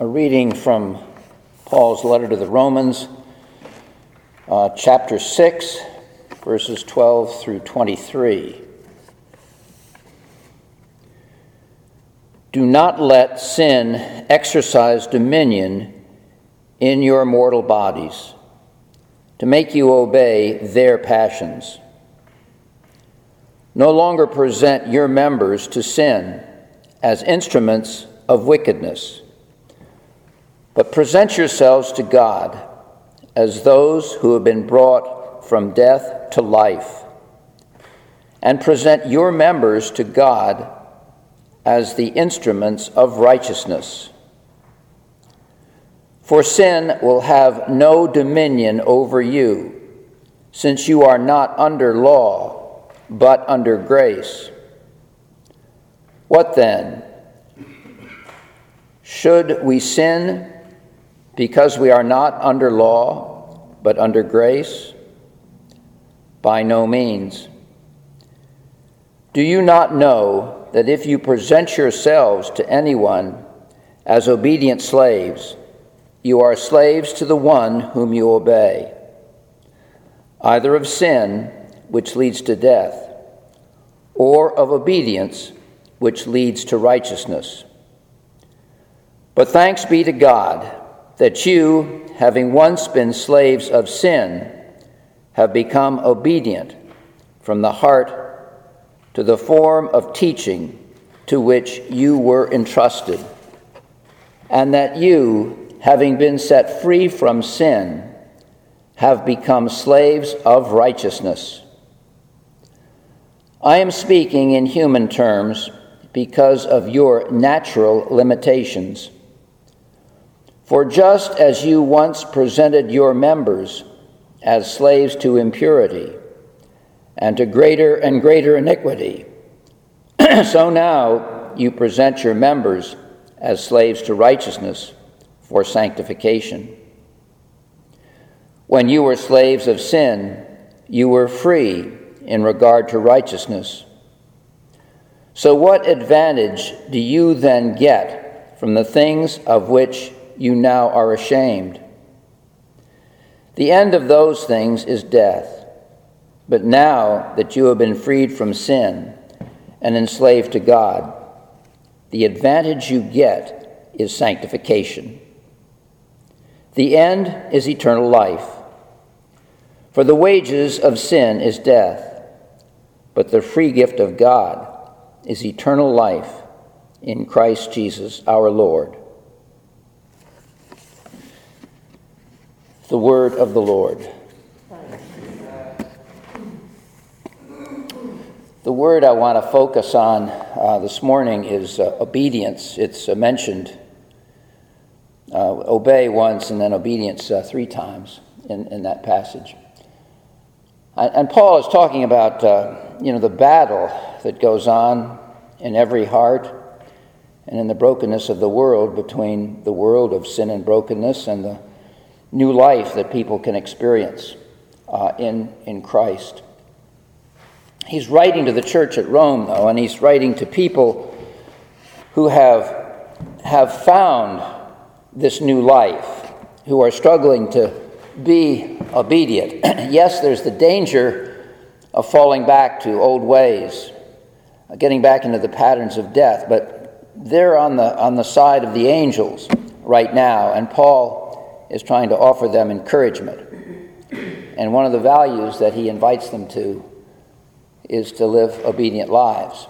a reading from Paul's letter to the Romans, uh, chapter 6, verses 12 through 23. Do not let sin exercise dominion in your mortal bodies to make you obey their passions. No longer present your members to sin as instruments of wickedness, but present yourselves to God as those who have been brought from death to life, and present your members to God as the instruments of righteousness. For sin will have no dominion over you, since you are not under law, but under grace. What then? Should we sin because we are not under law, but under grace? By no means. Do you not know that if you present yourselves to anyone as obedient slaves, you are slaves to the one whom you obey, either of sin, which leads to death, or of obedience, which leads to righteousness. But thanks be to God that you, having once been slaves of sin, have become obedient from the heart to the form of teaching to which you were entrusted, and that you, having been set free from sin, have become slaves of righteousness. I am speaking in human terms because of your natural limitations. For just as you once presented your members as slaves to impurity and to greater and greater iniquity, so now you present your members as slaves to righteousness for sanctification. When you were slaves of sin, you were free in regard to righteousness. So, what advantage do you then get from the things of which you now are ashamed? The end of those things is death. But now that you have been freed from sin and enslaved to God, the advantage you get is sanctification. The end is eternal life. For the wages of sin is death, but the free gift of God is eternal life in Christ Jesus our Lord. The word of the Lord. The word I want to focus on uh, this morning is uh, obedience. It's uh, mentioned uh, obey once and then obedience uh, three times in, in that passage. And Paul is talking about uh, you know the battle that goes on in every heart and in the brokenness of the world between the world of sin and brokenness and the new life that people can experience uh, in, in Christ. He's writing to the church at Rome, though, and he's writing to people who have, have found this new life, who are struggling to be obedient. yes, there's the danger of falling back to old ways, getting back into the patterns of death, but they're on the, on the side of the angels right now, and Paul is trying to offer them encouragement. And one of the values that he invites them to is to live obedient lives.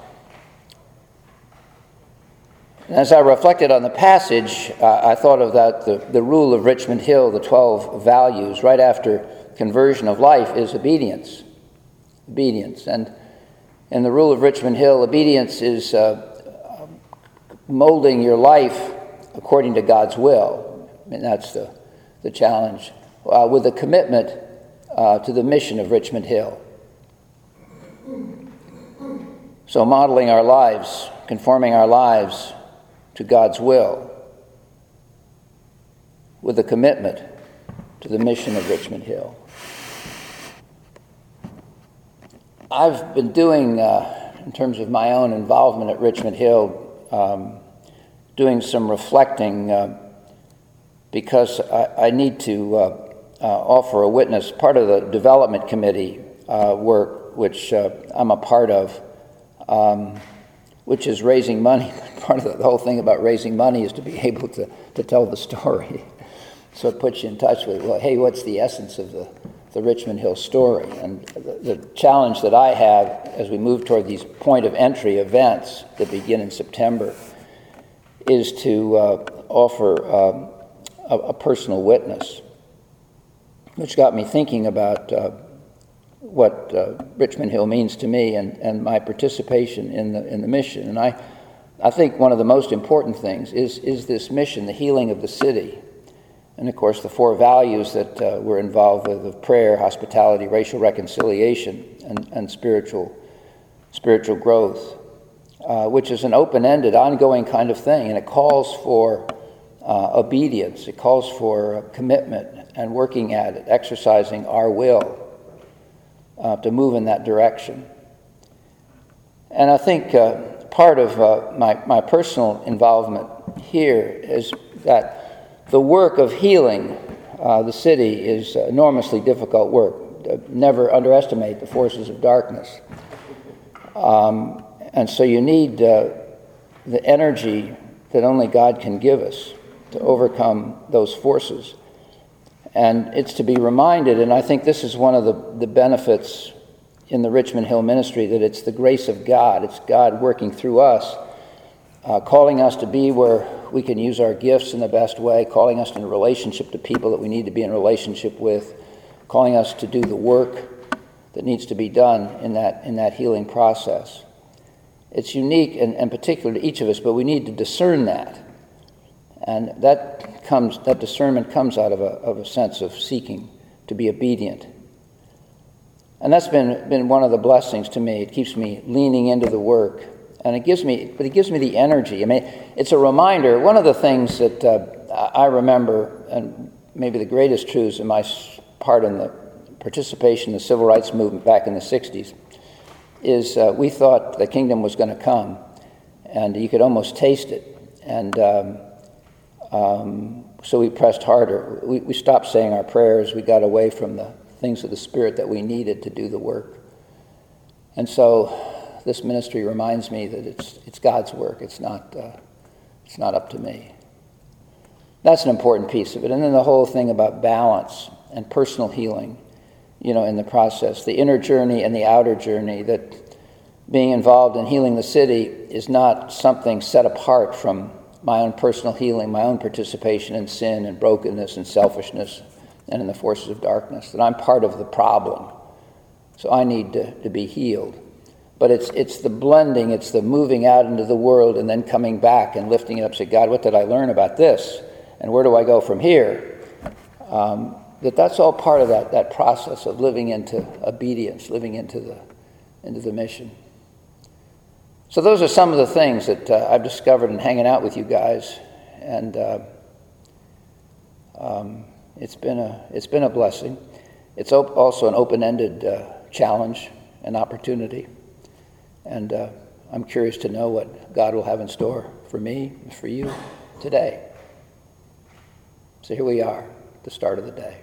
As I reflected on the passage, uh, I thought of that the, the rule of Richmond Hill, the 12 values, right after conversion of life, is obedience. Obedience. And in the rule of Richmond Hill, obedience is uh, molding your life according to God's will. I mean, that's the, the challenge, uh, with a commitment uh, to the mission of Richmond Hill. So, modeling our lives, conforming our lives to God's will with a commitment to the mission of Richmond Hill. I've been doing, uh, in terms of my own involvement at Richmond Hill, um, doing some reflecting uh, because I, I need to uh, uh, offer a witness. Part of the development committee uh, work, which uh, I'm a part of, um, which is raising money. Part of the, the, whole thing about raising money is to be able to, to tell the story. so it puts you in touch with, well, hey, what's the essence of the, the Richmond Hill story? And the, the challenge that I have as we move toward these point of entry events that begin in September is to uh, offer um, a, a, personal witness, which got me thinking about uh, what uh, Richmond Hill means to me and, and my participation in the, in the mission. And I, I think one of the most important things is, is this mission, the healing of the city. And of course, the four values that uh, we're involved with of prayer, hospitality, racial reconciliation, and, and spiritual, spiritual growth, uh, which is an open ended, ongoing kind of thing. And it calls for uh, obedience, it calls for commitment and working at it, exercising our will uh, to move in that direction. And I think uh, part of uh, my, my personal involvement here is that the work of healing uh, the city is enormously difficult work. Never underestimate the forces of darkness. Um, and so you need uh, the energy that only God can give us to overcome those forces. And it's to be reminded, and I think this is one of the, the benefits in the Richmond Hill ministry, that it's the grace of God. It's God working through us, uh, calling us to be where we can use our gifts in the best way, calling us in relationship to people that we need to be in relationship with, calling us to do the work that needs to be done in that, in that healing process. It's unique and, and particular to each of us, but we need to discern that. And that comes, that discernment comes out of a, of a sense of seeking to be obedient. And that's been, been one of the blessings to me. It keeps me leaning into the work. And it gives me, but it gives me the energy. I mean, it's a reminder. One of the things that uh, I remember, and maybe the greatest truths in my part in the participation in the civil rights movement back in the 60s, is uh, we thought the kingdom was going to come, and you could almost taste it. And um, um, so we pressed harder. We, we stopped saying our prayers. We got away from the things of the Spirit that we needed to do the work. And so this ministry reminds me that it's, it's God's work. It's not, uh, it's not up to me. That's an important piece of it. And then the whole thing about balance and personal healing, you know, in the process, the inner journey and the outer journey, that being involved in healing the city is not something set apart from my own personal healing, my own participation in sin and brokenness and selfishness and in the forces of darkness, that I'm part of the problem. So I need to, to be healed. But it's, it's the blending, it's the moving out into the world and then coming back and lifting it up. Say, God, what did I learn about this? And where do I go from here? Um, that that's all part of that, that process of living into obedience, living into the, into the mission. So, those are some of the things that uh, I've discovered in hanging out with you guys. And uh, um, it's, been a, it's been a blessing. It's op- also an open ended uh, challenge and opportunity. And uh, I'm curious to know what God will have in store for me for you today. So, here we are, the start of the day.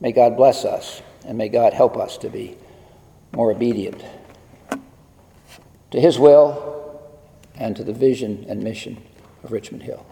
May God bless us, and may God help us to be more obedient to his will and to the vision and mission of Richmond Hill.